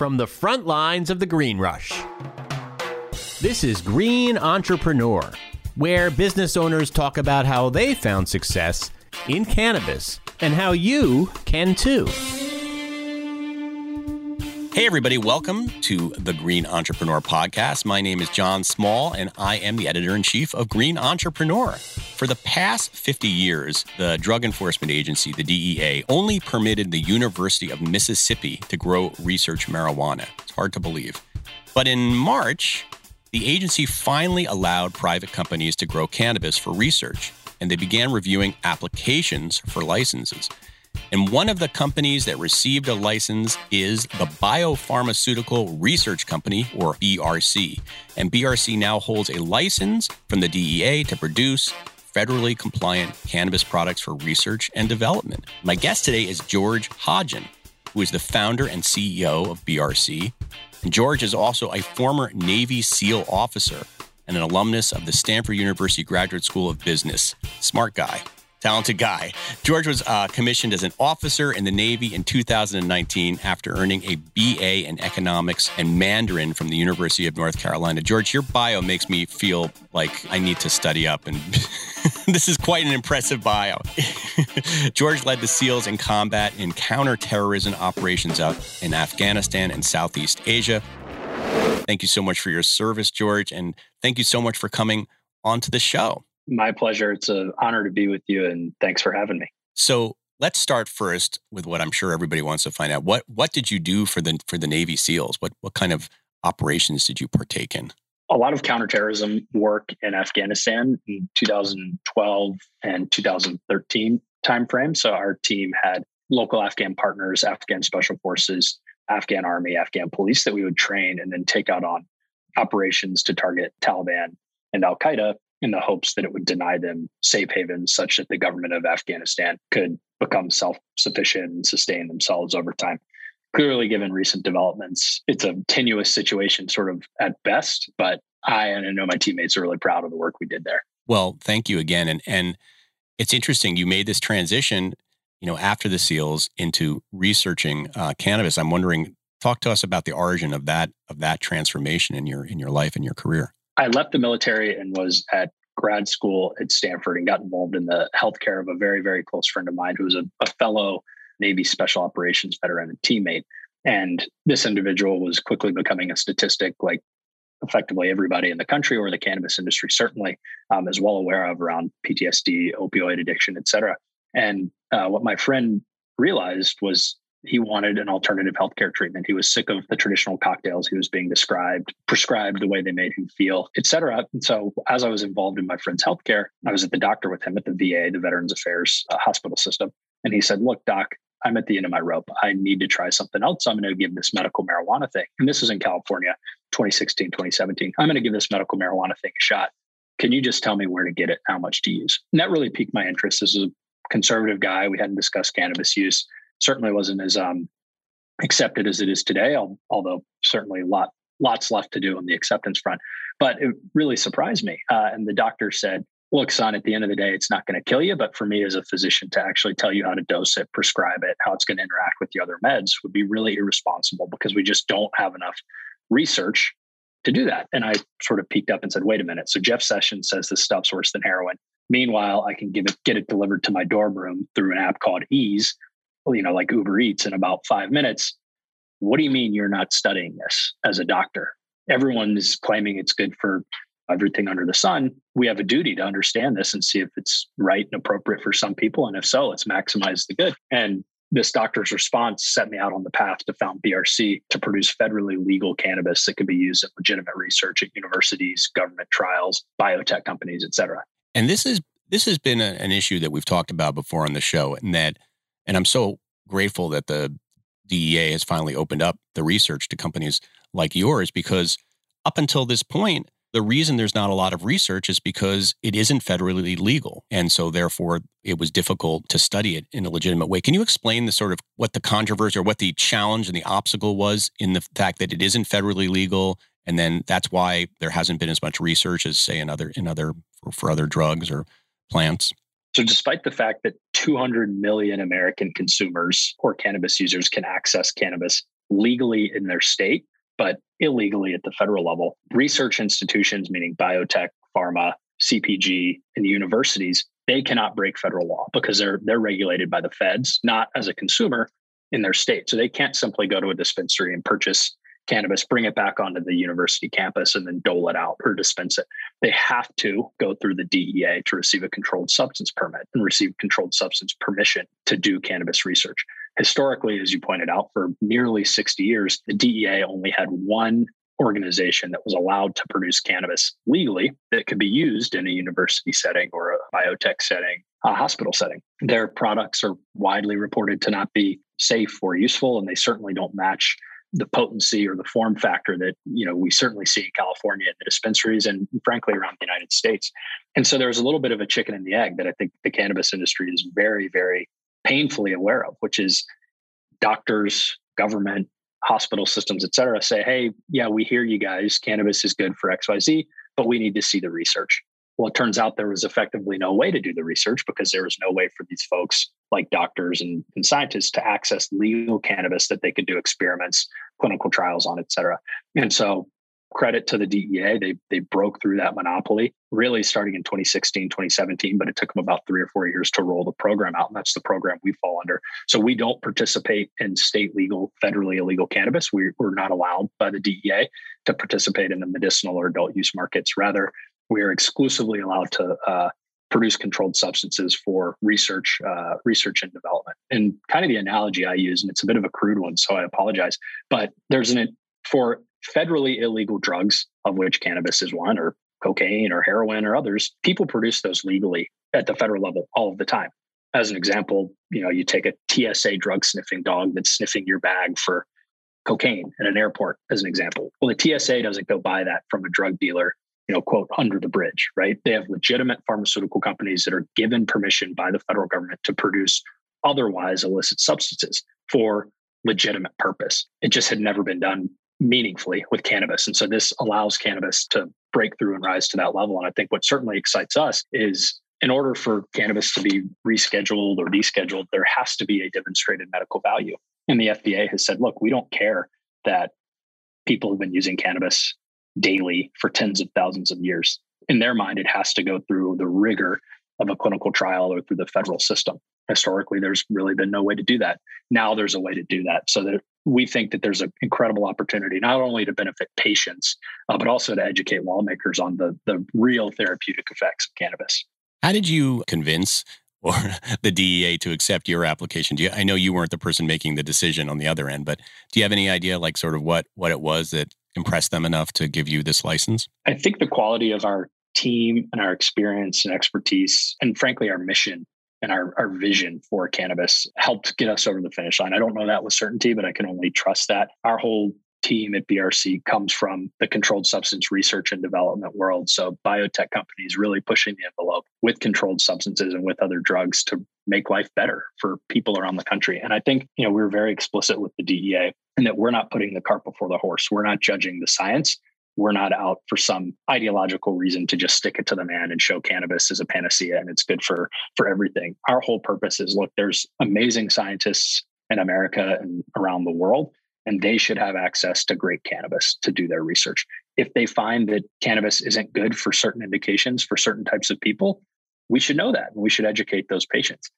from the front lines of the green rush. This is Green Entrepreneur, where business owners talk about how they found success in cannabis and how you can too. Hey, everybody, welcome to the Green Entrepreneur Podcast. My name is John Small, and I am the editor in chief of Green Entrepreneur. For the past 50 years, the Drug Enforcement Agency, the DEA, only permitted the University of Mississippi to grow research marijuana. It's hard to believe. But in March, the agency finally allowed private companies to grow cannabis for research, and they began reviewing applications for licenses. And one of the companies that received a license is the Biopharmaceutical Research Company, or BRC. And BRC now holds a license from the DEA to produce federally compliant cannabis products for research and development. My guest today is George Hodgin, who is the founder and CEO of BRC. And George is also a former Navy SEAL officer and an alumnus of the Stanford University Graduate School of Business. Smart guy talented guy. George was uh, commissioned as an officer in the Navy in 2019 after earning a BA in economics and Mandarin from the University of North Carolina. George, your bio makes me feel like I need to study up, and this is quite an impressive bio. George led the SEALs in combat in counterterrorism operations out in Afghanistan and Southeast Asia. Thank you so much for your service, George, and thank you so much for coming onto the show. My pleasure. It's an honor to be with you, and thanks for having me. So let's start first with what I'm sure everybody wants to find out. What what did you do for the for the Navy SEALs? What what kind of operations did you partake in? A lot of counterterrorism work in Afghanistan in 2012 and 2013 timeframe. So our team had local Afghan partners, Afghan special forces, Afghan army, Afghan police that we would train and then take out on operations to target Taliban and Al Qaeda in the hopes that it would deny them safe havens such that the government of Afghanistan could become self sufficient and sustain themselves over time. Clearly, given recent developments, it's a tenuous situation, sort of at best, but I and I know my teammates are really proud of the work we did there. Well, thank you again. And, and it's interesting, you made this transition, you know, after the SEALs into researching uh, cannabis. I'm wondering, talk to us about the origin of that of that transformation in your in your life and your career. I left the military and was at grad school at Stanford and got involved in the healthcare of a very, very close friend of mine who was a, a fellow Navy special operations veteran and teammate. And this individual was quickly becoming a statistic like effectively everybody in the country or the cannabis industry certainly um, is well aware of around PTSD, opioid addiction, et cetera. And uh, what my friend realized was he wanted an alternative healthcare treatment. He was sick of the traditional cocktails he was being described, prescribed the way they made him feel, et cetera. And so, as I was involved in my friend's healthcare, I was at the doctor with him at the VA, the Veterans Affairs uh, hospital system. And he said, Look, doc, I'm at the end of my rope. I need to try something else. I'm going to give this medical marijuana thing. And this is in California, 2016, 2017. I'm going to give this medical marijuana thing a shot. Can you just tell me where to get it, how much to use? And that really piqued my interest. As a conservative guy, we hadn't discussed cannabis use certainly wasn't as um, accepted as it is today, although certainly a lot lots left to do on the acceptance front. But it really surprised me. Uh, and the doctor said, look, son, at the end of the day, it's not going to kill you. But for me as a physician to actually tell you how to dose it, prescribe it, how it's going to interact with the other meds would be really irresponsible because we just don't have enough research to do that. And I sort of peeked up and said, wait a minute. So Jeff Sessions says this stuff's worse than heroin. Meanwhile, I can give it, get it delivered to my dorm room through an app called Eaze, you know, like Uber Eats in about five minutes. What do you mean you're not studying this as a doctor? Everyone is claiming it's good for everything under the sun. We have a duty to understand this and see if it's right and appropriate for some people. And if so, let's maximize the good. And this doctor's response set me out on the path to found BRC to produce federally legal cannabis that could be used in legitimate research at universities, government trials, biotech companies, et cetera. And this is this has been a, an issue that we've talked about before on the show, and that and I'm so grateful that the DEA has finally opened up the research to companies like yours because up until this point, the reason there's not a lot of research is because it isn't federally legal. And so therefore it was difficult to study it in a legitimate way. Can you explain the sort of what the controversy or what the challenge and the obstacle was in the fact that it isn't federally legal? And then that's why there hasn't been as much research as say in other in other for, for other drugs or plants. So, despite the fact that 200 million American consumers or cannabis users can access cannabis legally in their state, but illegally at the federal level. Research institutions, meaning biotech, pharma, CPG, and universities, they cannot break federal law because they're they're regulated by the feds, not as a consumer in their state. So they can't simply go to a dispensary and purchase cannabis, bring it back onto the university campus, and then dole it out or dispense it. They have to go through the DEA to receive a controlled substance permit and receive controlled substance permission to do cannabis research. Historically, as you pointed out, for nearly 60 years, the DEA only had one organization that was allowed to produce cannabis legally that could be used in a university setting or a biotech setting, a hospital setting. Their products are widely reported to not be safe or useful, and they certainly don't match the potency or the form factor that you know we certainly see in California in the dispensaries and frankly around the United States. And so there's a little bit of a chicken and the egg that I think the cannabis industry is very, very painfully aware of, which is doctors, government, hospital systems, et cetera, say, hey, yeah, we hear you guys, cannabis is good for XYZ, but we need to see the research. Well, it turns out there was effectively no way to do the research because there was no way for these folks, like doctors and, and scientists, to access legal cannabis that they could do experiments, clinical trials on, et cetera. And so credit to the DEA. They they broke through that monopoly really starting in 2016, 2017, but it took them about three or four years to roll the program out. And that's the program we fall under. So we don't participate in state legal, federally illegal cannabis. We, we're not allowed by the DEA to participate in the medicinal or adult use markets. Rather, we are exclusively allowed to uh, produce controlled substances for research, uh, research and development. And kind of the analogy I use, and it's a bit of a crude one, so I apologize, but there's an for federally illegal drugs, of which cannabis is one, or cocaine or heroin or others, people produce those legally at the federal level all of the time. As an example, you know, you take a TSA drug sniffing dog that's sniffing your bag for cocaine at an airport, as an example. Well, the TSA doesn't go buy that from a drug dealer, you know, quote, under the bridge, right? They have legitimate pharmaceutical companies that are given permission by the federal government to produce otherwise illicit substances for legitimate purpose. It just had never been done meaningfully with cannabis. And so this allows cannabis to break through and rise to that level. And I think what certainly excites us is in order for cannabis to be rescheduled or descheduled, there has to be a demonstrated medical value. And the FDA has said, look, we don't care that people have been using cannabis daily for tens of thousands of years. In their mind, it has to go through the rigor of a clinical trial or through the federal system. Historically, there's really been no way to do that. Now there's a way to do that. So that we think that there's an incredible opportunity not only to benefit patients, uh, but also to educate lawmakers on the the real therapeutic effects of cannabis. How did you convince or the DEA to accept your application? Do you, I know you weren't the person making the decision on the other end, but do you have any idea, like, sort of what what it was that impressed them enough to give you this license? I think the quality of our team and our experience and expertise, and frankly, our mission and our, our vision for cannabis helped get us over the finish line. I don't know that with certainty, but I can only trust that. Our whole team at BRC comes from the controlled substance research and development world. So biotech companies really pushing the envelope with controlled substances and with other drugs to make life better for people around the country. And I think, you know, we we're very explicit with the DEA and that we're not putting the cart before the horse. We're not judging the science we're not out for some ideological reason to just stick it to the man and show cannabis as a panacea and it's good for for everything our whole purpose is look there's amazing scientists in america and around the world and they should have access to great cannabis to do their research if they find that cannabis isn't good for certain indications for certain types of people we should know that and we should educate those patients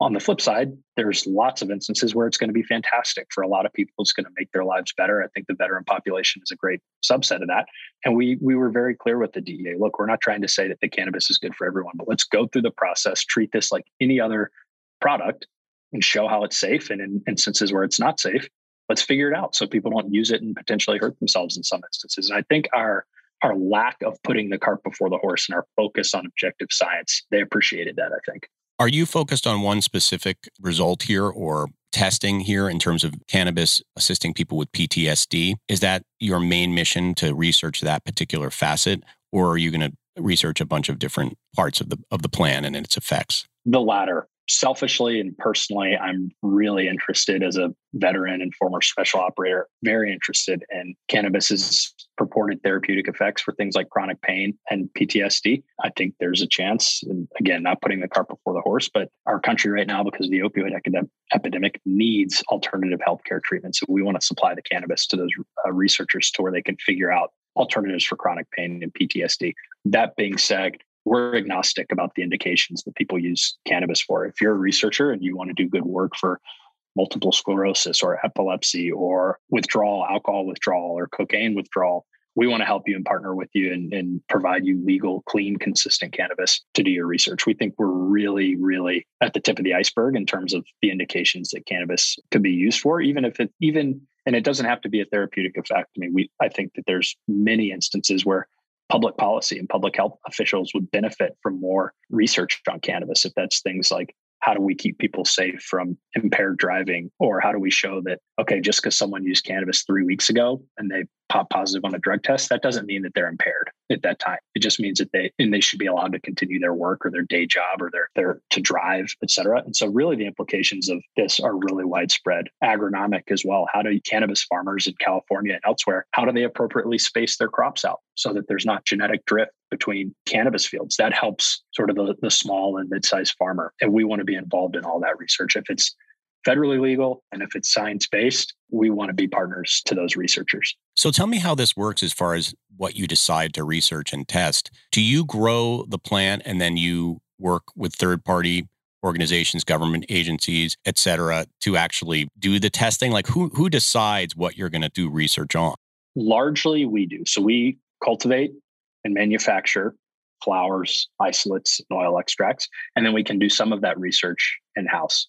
on the flip side, there's lots of instances where it's going to be fantastic for a lot of people. It's going to make their lives better. I think the veteran population is a great subset of that. And we we were very clear with the DEA. Look, we're not trying to say that the cannabis is good for everyone, but let's go through the process, treat this like any other product, and show how it's safe. And in instances where it's not safe, let's figure it out so people don't use it and potentially hurt themselves in some instances. And I think our our lack of putting the cart before the horse and our focus on objective science, they appreciated that. I think. Are you focused on one specific result here or testing here in terms of cannabis assisting people with PTSD? Is that your main mission to research that particular facet, or are you going to research a bunch of different parts of the of the plan and its effects? The latter. Selfishly and personally, I'm really interested as a veteran and former special operator, very interested in cannabis's purported therapeutic effects for things like chronic pain and PTSD. I think there's a chance, and again, not putting the cart before the horse, but our country right now, because of the opioid epidemic, needs alternative healthcare treatments. So we want to supply the cannabis to those uh, researchers to where they can figure out alternatives for chronic pain and PTSD. That being said, we're agnostic about the indications that people use cannabis for. If you're a researcher and you want to do good work for multiple sclerosis or epilepsy or withdrawal, alcohol withdrawal or cocaine withdrawal, we want to help you and partner with you and, and, provide you legal, clean, consistent cannabis to do your research. We think we're really, really at the tip of the iceberg in terms of the indications that cannabis could be used for, even if it even and it doesn't have to be a therapeutic effect. I mean, we I think that there's many instances where public policy and public health officials would benefit from more research on cannabis if that's things like how do we keep people safe from impaired driving? Or how do we show that okay just because someone used cannabis three weeks ago and they pop positive on a drug test that doesn't mean that they're impaired at that time. It just means that they and they should be allowed to continue their work or their day job or their their to drive et cetera. And so really the implications of this are really widespread. Agronomic as well. How do cannabis farmers in california and elsewhere how do they appropriately space their crops out so that there's not genetic drift between cannabis fields? That helps sort of the, the small and mid-sized farmer. And we want to be involved in all that research. If it's federally legal and if it's science based, we want to be partners to those researchers. So tell me how this works as far as what you decide to research and test. Do you grow the plant and then you work with third party organizations, government agencies, et cetera, to actually do the testing? Like who who decides what you're going to do research on? Largely we do. So we cultivate and manufacture flowers, isolates, and oil extracts. And then we can do some of that research in house.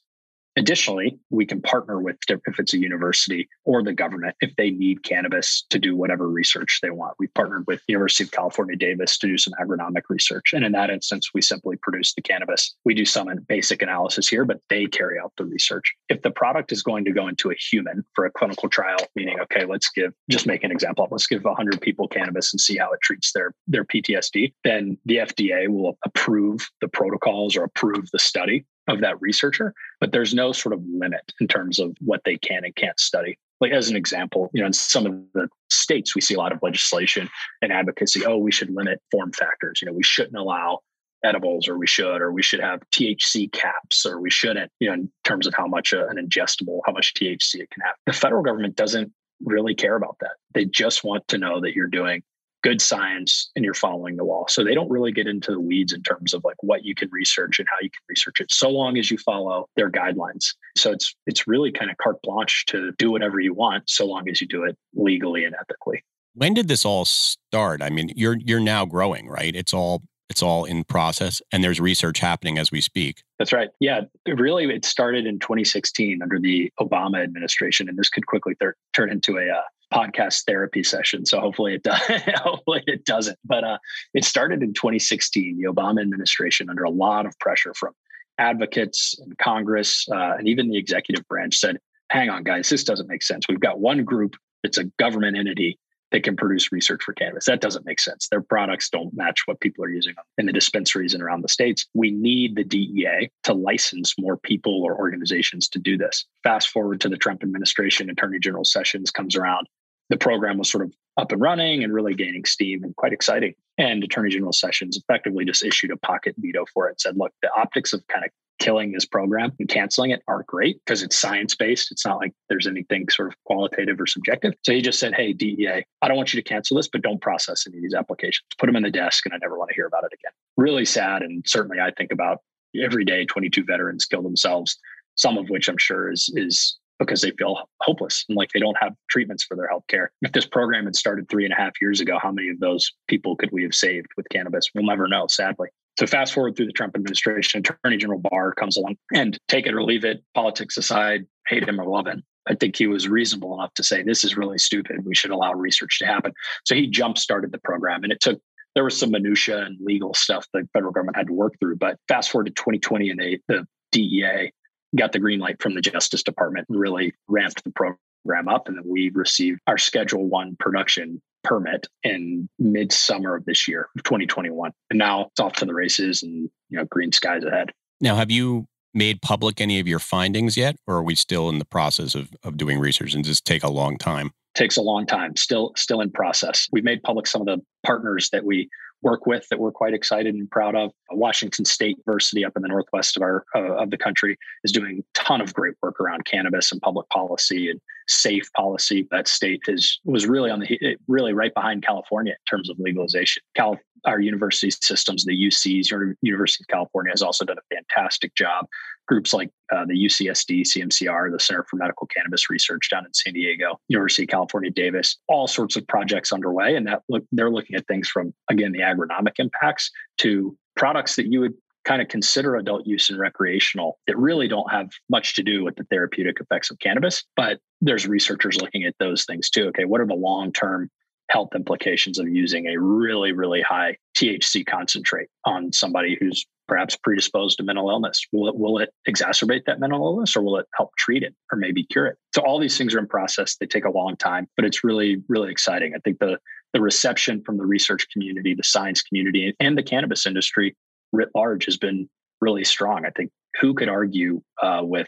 Additionally, we can partner with if it's a university or the government if they need cannabis to do whatever research they want. We've partnered with University of California Davis to do some agronomic research. And in that instance, we simply produce the cannabis. We do some basic analysis here, but they carry out the research. If the product is going to go into a human for a clinical trial, meaning, okay, let's give, just make an example, let's give 100 people cannabis and see how it treats their, their PTSD, then the FDA will approve the protocols or approve the study of that researcher, but there's no sort of limit in terms of what they can and can't study. Like as an example, you know, in some of the states, we see a lot of legislation and advocacy. Oh, we should limit form factors. You know, we shouldn't allow edibles, or we should, or we should have THC caps, or we shouldn't. You know, in terms of how much a, an ingestible, how much THC it can have. The federal government doesn't really care about that. They just want to know that you're doing good science and you're following the law. So they don't really get into the weeds in terms of like what you can research and how you can research it, so long as you follow their guidelines. So it's it's really kind of carte blanche to do whatever you want, so long as you do it legally and ethically. When did this all start? I mean, you're you're now growing, right? It's all it's all in process and there's research happening as we speak. That's right. Yeah, really it started in 2016 under the Obama administration and this could quickly th- turn into a uh, podcast therapy session. So hopefully it does. hopefully it doesn't. But uh, it started in 2016. The Obama administration, under a lot of pressure from advocates and Congress uh, and even the executive branch, said, "Hang on, guys, this doesn't make sense. We've got one group that's a government entity." That can produce research for cannabis. That doesn't make sense. Their products don't match what people are using in the dispensaries and around the states. We need the DEA to license more people or organizations to do this. Fast forward to the Trump administration, Attorney General Sessions comes around the program was sort of up and running and really gaining steam and quite exciting. And Attorney General Sessions effectively just issued a pocket veto for it, said, look, the optics of kind of killing this program and canceling it are great because it's science based. It's not like there's anything sort of qualitative or subjective. So he just said, Hey, DEA, I don't want you to cancel this, but don't process any of these applications. Put them in the desk and I never want to hear about it again. Really sad. And certainly I think about every day 22 veterans kill themselves, some of which I'm sure is is because they feel hopeless and like they don't have treatments for their health care. If this program had started three and a half years ago, how many of those people could we have saved with cannabis? We'll never know, sadly. So fast forward through the Trump administration, Attorney General Barr comes along and take it or leave it, politics aside, hate him or love him. I think he was reasonable enough to say this is really stupid. We should allow research to happen. So he jump started the program, and it took there was some minutia and legal stuff the federal government had to work through. But fast forward to 2020, and they, the DEA got the green light from the Justice Department and really ramped the program up. And then we received our Schedule One production permit in midsummer of this year, 2021. And now it's off to the races and you know, green skies ahead. Now, have you made public any of your findings yet, or are we still in the process of, of doing research and just take a long time? Takes a long time. Still, still in process. We've made public some of the partners that we work with that we're quite excited and proud of. Washington State University up in the northwest of our uh, of the country is doing a ton of great work around cannabis and public policy and safe policy. That state is was really on the really right behind California in terms of legalization. Cal, our university systems, the UCs, University of California, has also done a fantastic job groups like uh, the UCSD, CMCR, the Center for Medical Cannabis Research down in San Diego, University of California, Davis, all sorts of projects underway. And that look, they're looking at things from, again, the agronomic impacts to products that you would kind of consider adult use and recreational that really don't have much to do with the therapeutic effects of cannabis. But there's researchers looking at those things too. Okay, what are the long term health implications of using a really, really high THC concentrate on somebody who's perhaps predisposed to mental illness? Will it, will it exacerbate that mental illness or will it help treat it or maybe cure it? So all these things are in process. They take a long time, but it's really, really exciting. I think the the reception from the research community, the science community, and the cannabis industry writ large has been really strong. I think who could argue uh, with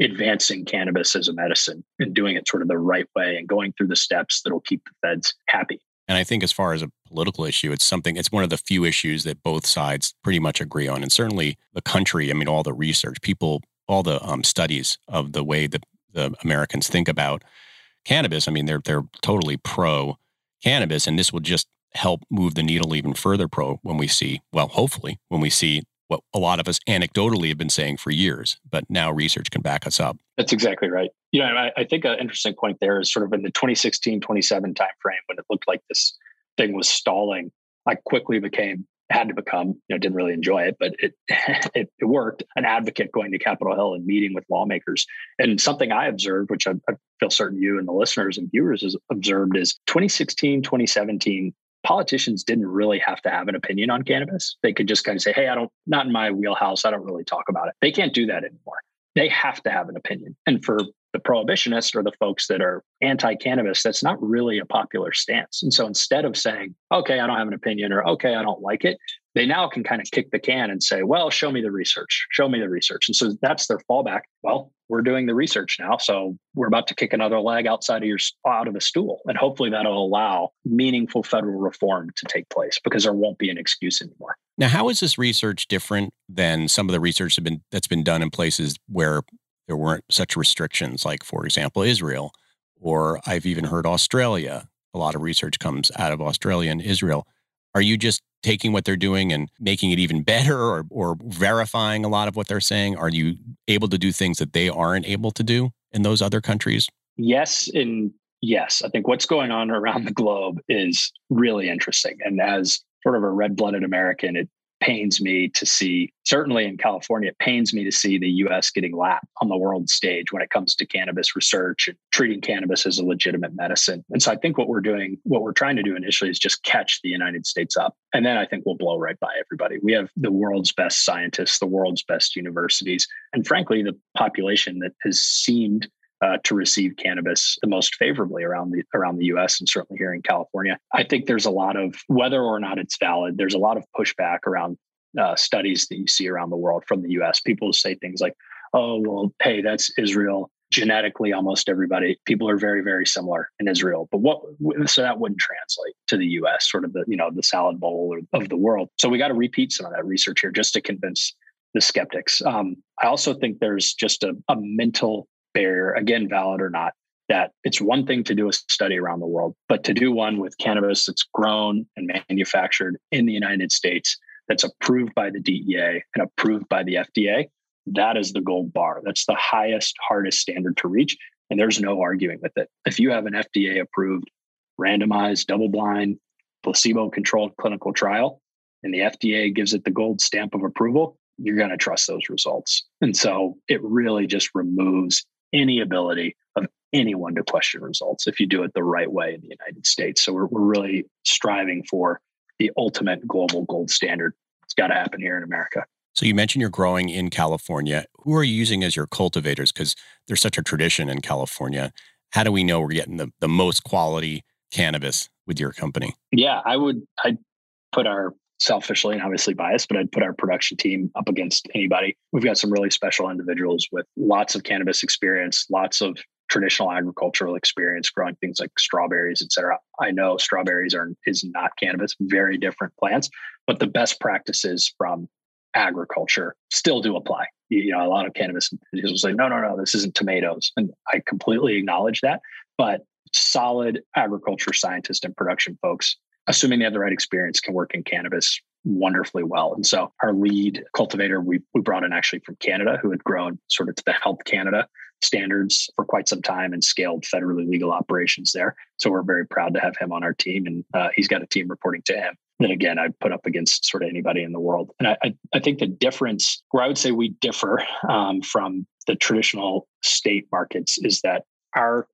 advancing cannabis as a medicine and doing it sort of the right way and going through the steps that'll keep the feds happy. And I think as far as a political issue, it's something, it's one of the few issues that both sides pretty much agree on. And certainly the country, I mean, all the research, people, all the um, studies of the way that the Americans think about cannabis, I mean, they're, they're totally pro cannabis. And this will just help move the needle even further pro when we see, well, hopefully, when we see what a lot of us anecdotally have been saying for years, but now research can back us up. That's exactly right. You know, I, I think an interesting point there is sort of in the 2016, 27 timeframe when it looked like this thing was stalling, I quickly became had to become, you know, didn't really enjoy it, but it, it, it worked. An advocate going to Capitol Hill and meeting with lawmakers, and something I observed, which I, I feel certain you and the listeners and viewers has observed, is 2016, 2017 politicians didn't really have to have an opinion on cannabis. They could just kind of say, hey, I don't, not in my wheelhouse. I don't really talk about it. They can't do that anymore. They have to have an opinion. And for the prohibitionists or the folks that are anti cannabis, that's not really a popular stance. And so instead of saying, okay, I don't have an opinion or okay, I don't like it, they now can kind of kick the can and say, well, show me the research, show me the research. And so that's their fallback. Well, we're doing the research now. So we're about to kick another leg outside of your out of the stool. And hopefully that'll allow meaningful federal reform to take place because there won't be an excuse anymore. Now, how is this research different than some of the research that been, that's been done in places where there weren't such restrictions, like, for example, Israel, or I've even heard Australia. A lot of research comes out of Australia and Israel. Are you just taking what they're doing and making it even better or, or verifying a lot of what they're saying? Are you able to do things that they aren't able to do in those other countries? Yes, and yes. I think what's going on around the globe is really interesting. And as sort of a red blooded American, it pains me to see, certainly in California, it pains me to see the US getting lapped on the world stage when it comes to cannabis research and treating cannabis as a legitimate medicine. And so I think what we're doing, what we're trying to do initially is just catch the United States up. And then I think we'll blow right by everybody. We have the world's best scientists, the world's best universities, and frankly, the population that has seemed uh, to receive cannabis the most favorably around the around the U.S. and certainly here in California. I think there's a lot of whether or not it's valid. There's a lot of pushback around uh, studies that you see around the world from the U.S. People say things like, "Oh, well, hey, that's Israel." Genetically, almost everybody people are very, very similar in Israel. But what so that wouldn't translate to the U.S. Sort of the you know the salad bowl of the world. So we got to repeat some of that research here just to convince the skeptics. Um, I also think there's just a, a mental barrier, again, valid or not, that it's one thing to do a study around the world, but to do one with cannabis that's grown and manufactured in the United States, that's approved by the DEA and approved by the FDA, that is the gold bar. That's the highest, hardest standard to reach. And there's no arguing with it. If you have an FDA approved, randomized, double blind, placebo controlled clinical trial, and the FDA gives it the gold stamp of approval, you're going to trust those results. And so it really just removes any ability of anyone to question results if you do it the right way in the United States. So we're, we're really striving for the ultimate global gold standard. It's got to happen here in America. So you mentioned you're growing in California. Who are you using as your cultivators? Because there's such a tradition in California. How do we know we're getting the, the most quality cannabis with your company? Yeah, I would I put our selfishly and obviously biased, but I'd put our production team up against anybody. We've got some really special individuals with lots of cannabis experience, lots of traditional agricultural experience growing things like strawberries, et cetera. I know strawberries are is not cannabis, very different plants, but the best practices from agriculture still do apply. You know, a lot of cannabis will say, no, no, no, this isn't tomatoes. And I completely acknowledge that. But solid agriculture scientists and production folks, assuming they have the right experience, can work in cannabis wonderfully well. And so our lead cultivator, we, we brought in actually from Canada, who had grown sort of to the Health Canada standards for quite some time and scaled federally legal operations there. So we're very proud to have him on our team. And uh, he's got a team reporting to him that again I'd put up against sort of anybody in the world. And I, I, I think the difference where I would say we differ um, from the traditional state markets is that our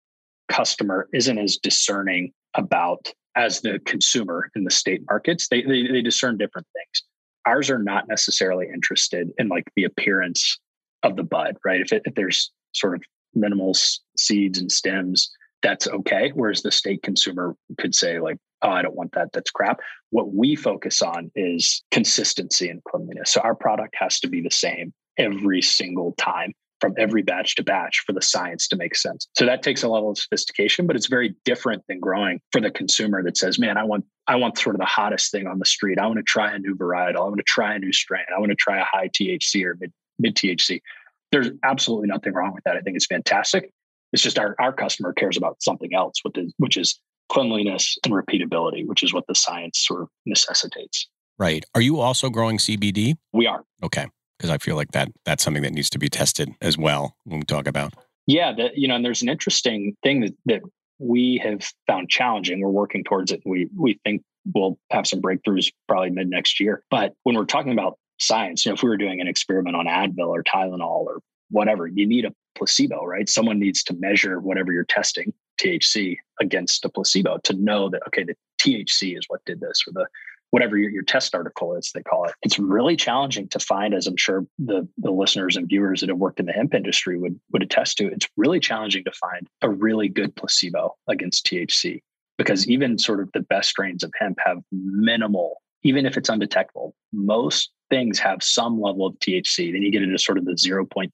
customer isn't as discerning about as the consumer in the state markets. They, they, they discern different things. Ours are not necessarily interested in like the appearance of the bud, right? If, it, if there's sort of minimal seeds and stems, that's okay. Whereas the state consumer could say like, oh, I don't want that. That's crap. What we focus on is consistency and cleanliness. So our product has to be the same every single time from every batch to batch for the science to make sense. So that takes a level of sophistication, but it's very different than growing for the consumer that says, man, I want I want sort of the hottest thing on the street. I want to try a new varietal. I want to try a new strain. I want to try a high THC or mid mid THC. There's absolutely nothing wrong with that. I think it's fantastic. It's just our, our customer cares about something else, which is, which is cleanliness and repeatability, which is what the science sort of necessitates. Right. Are you also growing CBD? We are. Okay. Because I feel like that that's something that needs to be tested as well when we talk about. Yeah, that you know, and there's an interesting thing that, that we have found challenging. We're working towards it. We we think we'll have some breakthroughs probably mid next year. But when we're talking about science, you know, if we were doing an experiment on Advil or Tylenol or whatever, you need a placebo, right? Someone needs to measure whatever you're testing THC against a placebo to know that okay, the THC is what did this, or the whatever your, your test article is, they call it. It's really challenging to find, as I'm sure the the listeners and viewers that have worked in the hemp industry would would attest to. It's really challenging to find a really good placebo against THC because even sort of the best strains of hemp have minimal, even if it's undetectable, most things have some level of THC. Then you get into sort of the 0.3%,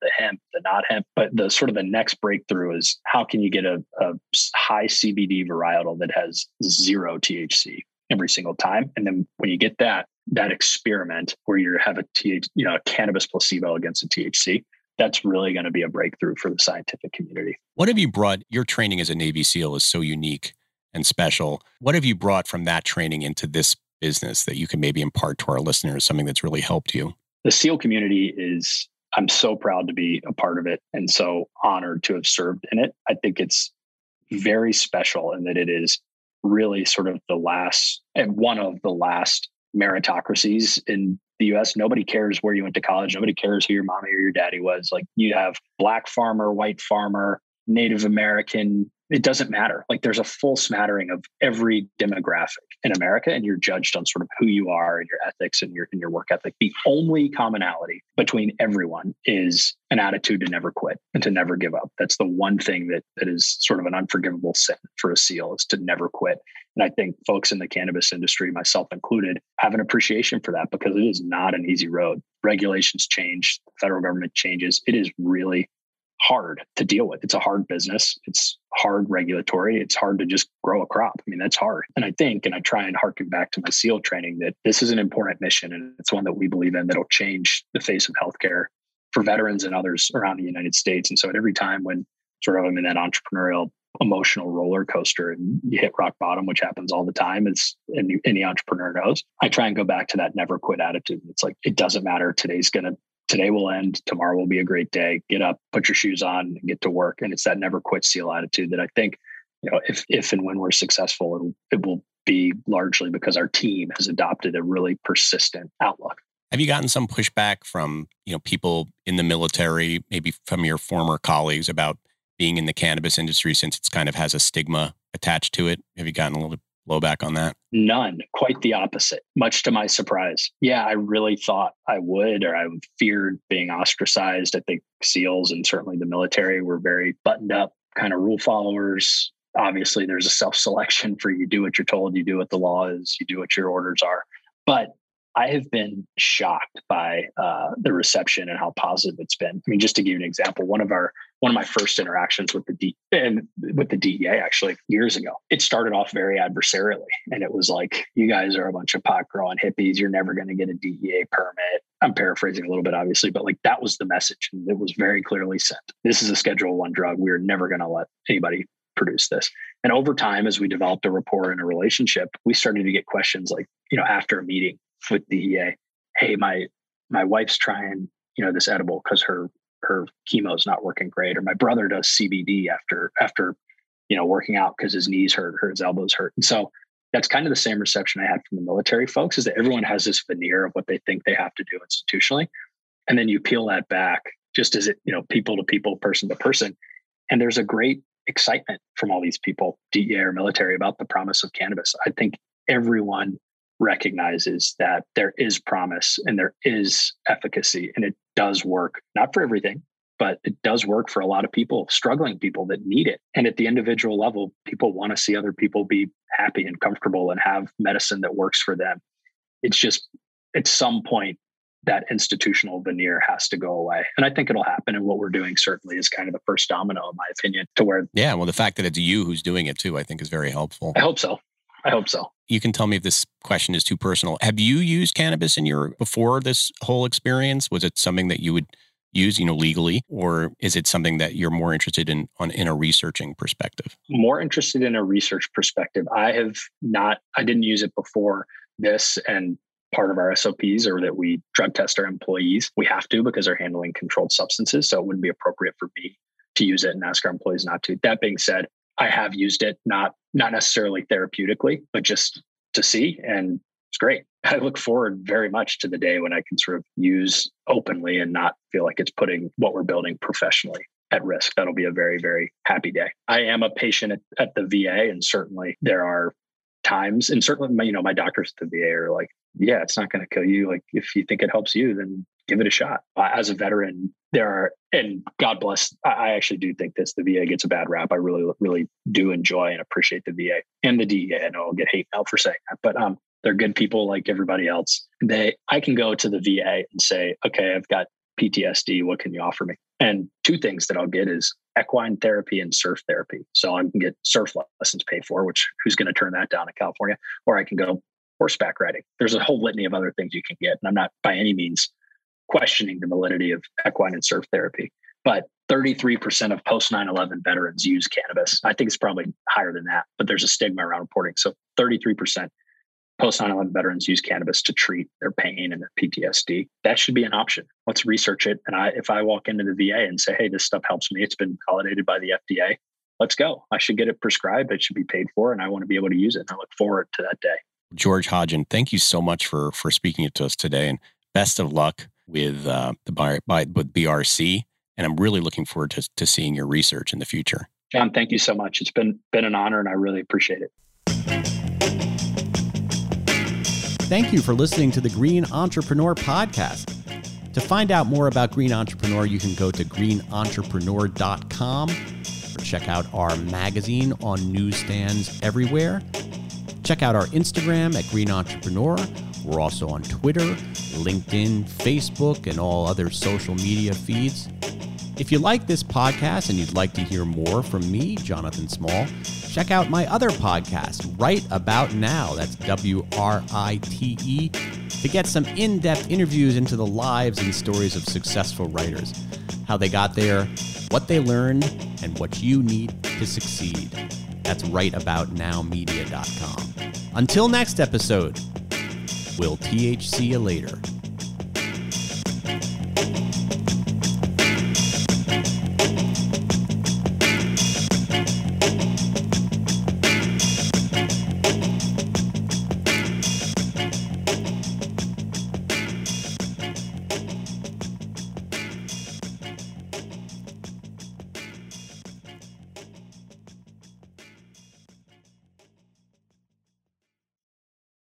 the hemp, the not hemp. But the sort of the next breakthrough is how can you get a, a high CBD varietal that has zero THC every single time? And then when you get that, that experiment where you have a TH, you know, a cannabis placebo against a THC, that's really going to be a breakthrough for the scientific community. What have you brought? Your training as a Navy SEAL is so unique and special. What have you brought from that training into this business that you can maybe impart to our listeners, something that's really helped you? The SEAL community is, I'm so proud to be a part of it and so honored to have served in it. I think it's very special in that it is really sort of the last and one of the last meritocracies in the US. Nobody cares where you went to college. Nobody cares who your mommy or your daddy was. Like you have black farmer, white farmer, Native American, it doesn't matter. Like there's a full smattering of every demographic in America, and you're judged on sort of who you are and your ethics and your and your work ethic. The only commonality between everyone is an attitude to never quit and to never give up. That's the one thing that that is sort of an unforgivable sin for a SEAL is to never quit. And I think folks in the cannabis industry, myself included, have an appreciation for that because it is not an easy road. Regulations change, federal government changes. It is really hard to deal with. It's a hard business. It's hard regulatory. It's hard to just grow a crop. I mean, that's hard. And I think, and I try and harken back to my SEAL training, that this is an important mission and it's one that we believe in that'll change the face of healthcare for veterans and others around the United States. And so at every time when sort of I'm in that entrepreneurial emotional roller coaster and you hit rock bottom, which happens all the time, as any, any entrepreneur knows, I try and go back to that never quit attitude. It's like, it doesn't matter. Today's going to today will end tomorrow will be a great day. Get up put your shoes on and get to work. And it's that never quit seal attitude that i think you know if if and when we're successful it, it will be largely because our team has adopted a really persistent outlook. Have you gotten some pushback from you know people in the military maybe from your former colleagues about being in the cannabis industry since it's kind of has a stigma attached to it? Have you gotten a little blowback on that? None. Quite the opposite, much to my surprise. Yeah, I really thought I would, or I feared being ostracized. I think SEALs and certainly the military were very buttoned up, kind of rule followers. Obviously, there's a self selection for you do what you're told, you do what the law is, you do what your orders are. But I have been shocked by uh, the reception and how positive it's been. I mean, just to give you an example, one of our one of my first interactions with the D and with the DEA actually years ago, it started off very adversarially, and it was like, "You guys are a bunch of pot growing hippies. You're never going to get a DEA permit." I'm paraphrasing a little bit, obviously, but like that was the message, and it was very clearly sent. This is a Schedule One drug. We are never going to let anybody produce this. And over time, as we developed a rapport and a relationship, we started to get questions like, you know, after a meeting with DEA, hey, my my wife's trying, you know, this edible because her her chemo is not working great, or my brother does CBD after after you know working out because his knees hurt, or his elbows hurt, and so that's kind of the same reception I had from the military folks is that everyone has this veneer of what they think they have to do institutionally, and then you peel that back just as it you know people to people, person to person, and there's a great excitement from all these people, DEA or military, about the promise of cannabis. I think everyone recognizes that there is promise and there is efficacy and it does work, not for everything, but it does work for a lot of people, struggling people that need it. And at the individual level, people want to see other people be happy and comfortable and have medicine that works for them. It's just at some point, that institutional veneer has to go away. And I think it'll happen. And what we're doing certainly is kind of the first domino, in my opinion, to where. Yeah. Well, the fact that it's you who's doing it too, I think is very helpful. I hope so. I hope so. You can tell me if this question is too personal. Have you used cannabis in your before this whole experience? Was it something that you would use, you know, legally, or is it something that you're more interested in on in a researching perspective? More interested in a research perspective. I have not. I didn't use it before this, and part of our SOPs are that we drug test our employees. We have to because they're handling controlled substances, so it wouldn't be appropriate for me to use it and ask our employees not to. That being said, I have used it not not necessarily therapeutically, but just to see and it's great. I look forward very much to the day when I can sort of use openly and not feel like it's putting what we're building professionally at risk. That'll be a very, very happy day. I am a patient at, at the VA, and certainly there are times, and certainly, my, you know, my doctors at the VA are like, yeah, it's not going to kill you. Like, if you think it helps you, then give it a shot. As a veteran, there are, and God bless, I actually do think this. The VA gets a bad rap. I really, really do enjoy and appreciate the VA and the DEA. I know I'll get hate mail for saying that, but um, they're good people like everybody else. They, I can go to the VA and say, okay, I've got PTSD. What can you offer me? And two things that I'll get is equine therapy and surf therapy. So I can get surf lessons paid for, which who's going to turn that down in California? Or I can go horseback riding. There's a whole litany of other things you can get. And I'm not by any means questioning the validity of equine and surf therapy. But 33% of post 9 11 veterans use cannabis. I think it's probably higher than that, but there's a stigma around reporting. So 33% post 9 11 veterans use cannabis to treat their pain and their PTSD. That should be an option. Let's research it. And I, if I walk into the VA and say, hey, this stuff helps me, it's been validated by the FDA, let's go. I should get it prescribed. It should be paid for, and I want to be able to use it. And I look forward to that day. George Hodgin, thank you so much for for speaking to us today, and best of luck with uh, the by, by, with BRC. And I'm really looking forward to, to seeing your research in the future. John, thank you so much. It's been been an honor, and I really appreciate it. Thank you for listening to the Green Entrepreneur Podcast. To find out more about Green Entrepreneur, you can go to greenentrepreneur.com or check out our magazine on newsstands everywhere. Check out our Instagram at Green Entrepreneur we're also on Twitter, LinkedIn, Facebook, and all other social media feeds. If you like this podcast and you'd like to hear more from me, Jonathan Small, check out my other podcast, Write About Now. That's W R I T E, to get some in depth interviews into the lives and stories of successful writers, how they got there, what they learned, and what you need to succeed. That's writeaboutnowmedia.com. Until next episode, We'll THC you later.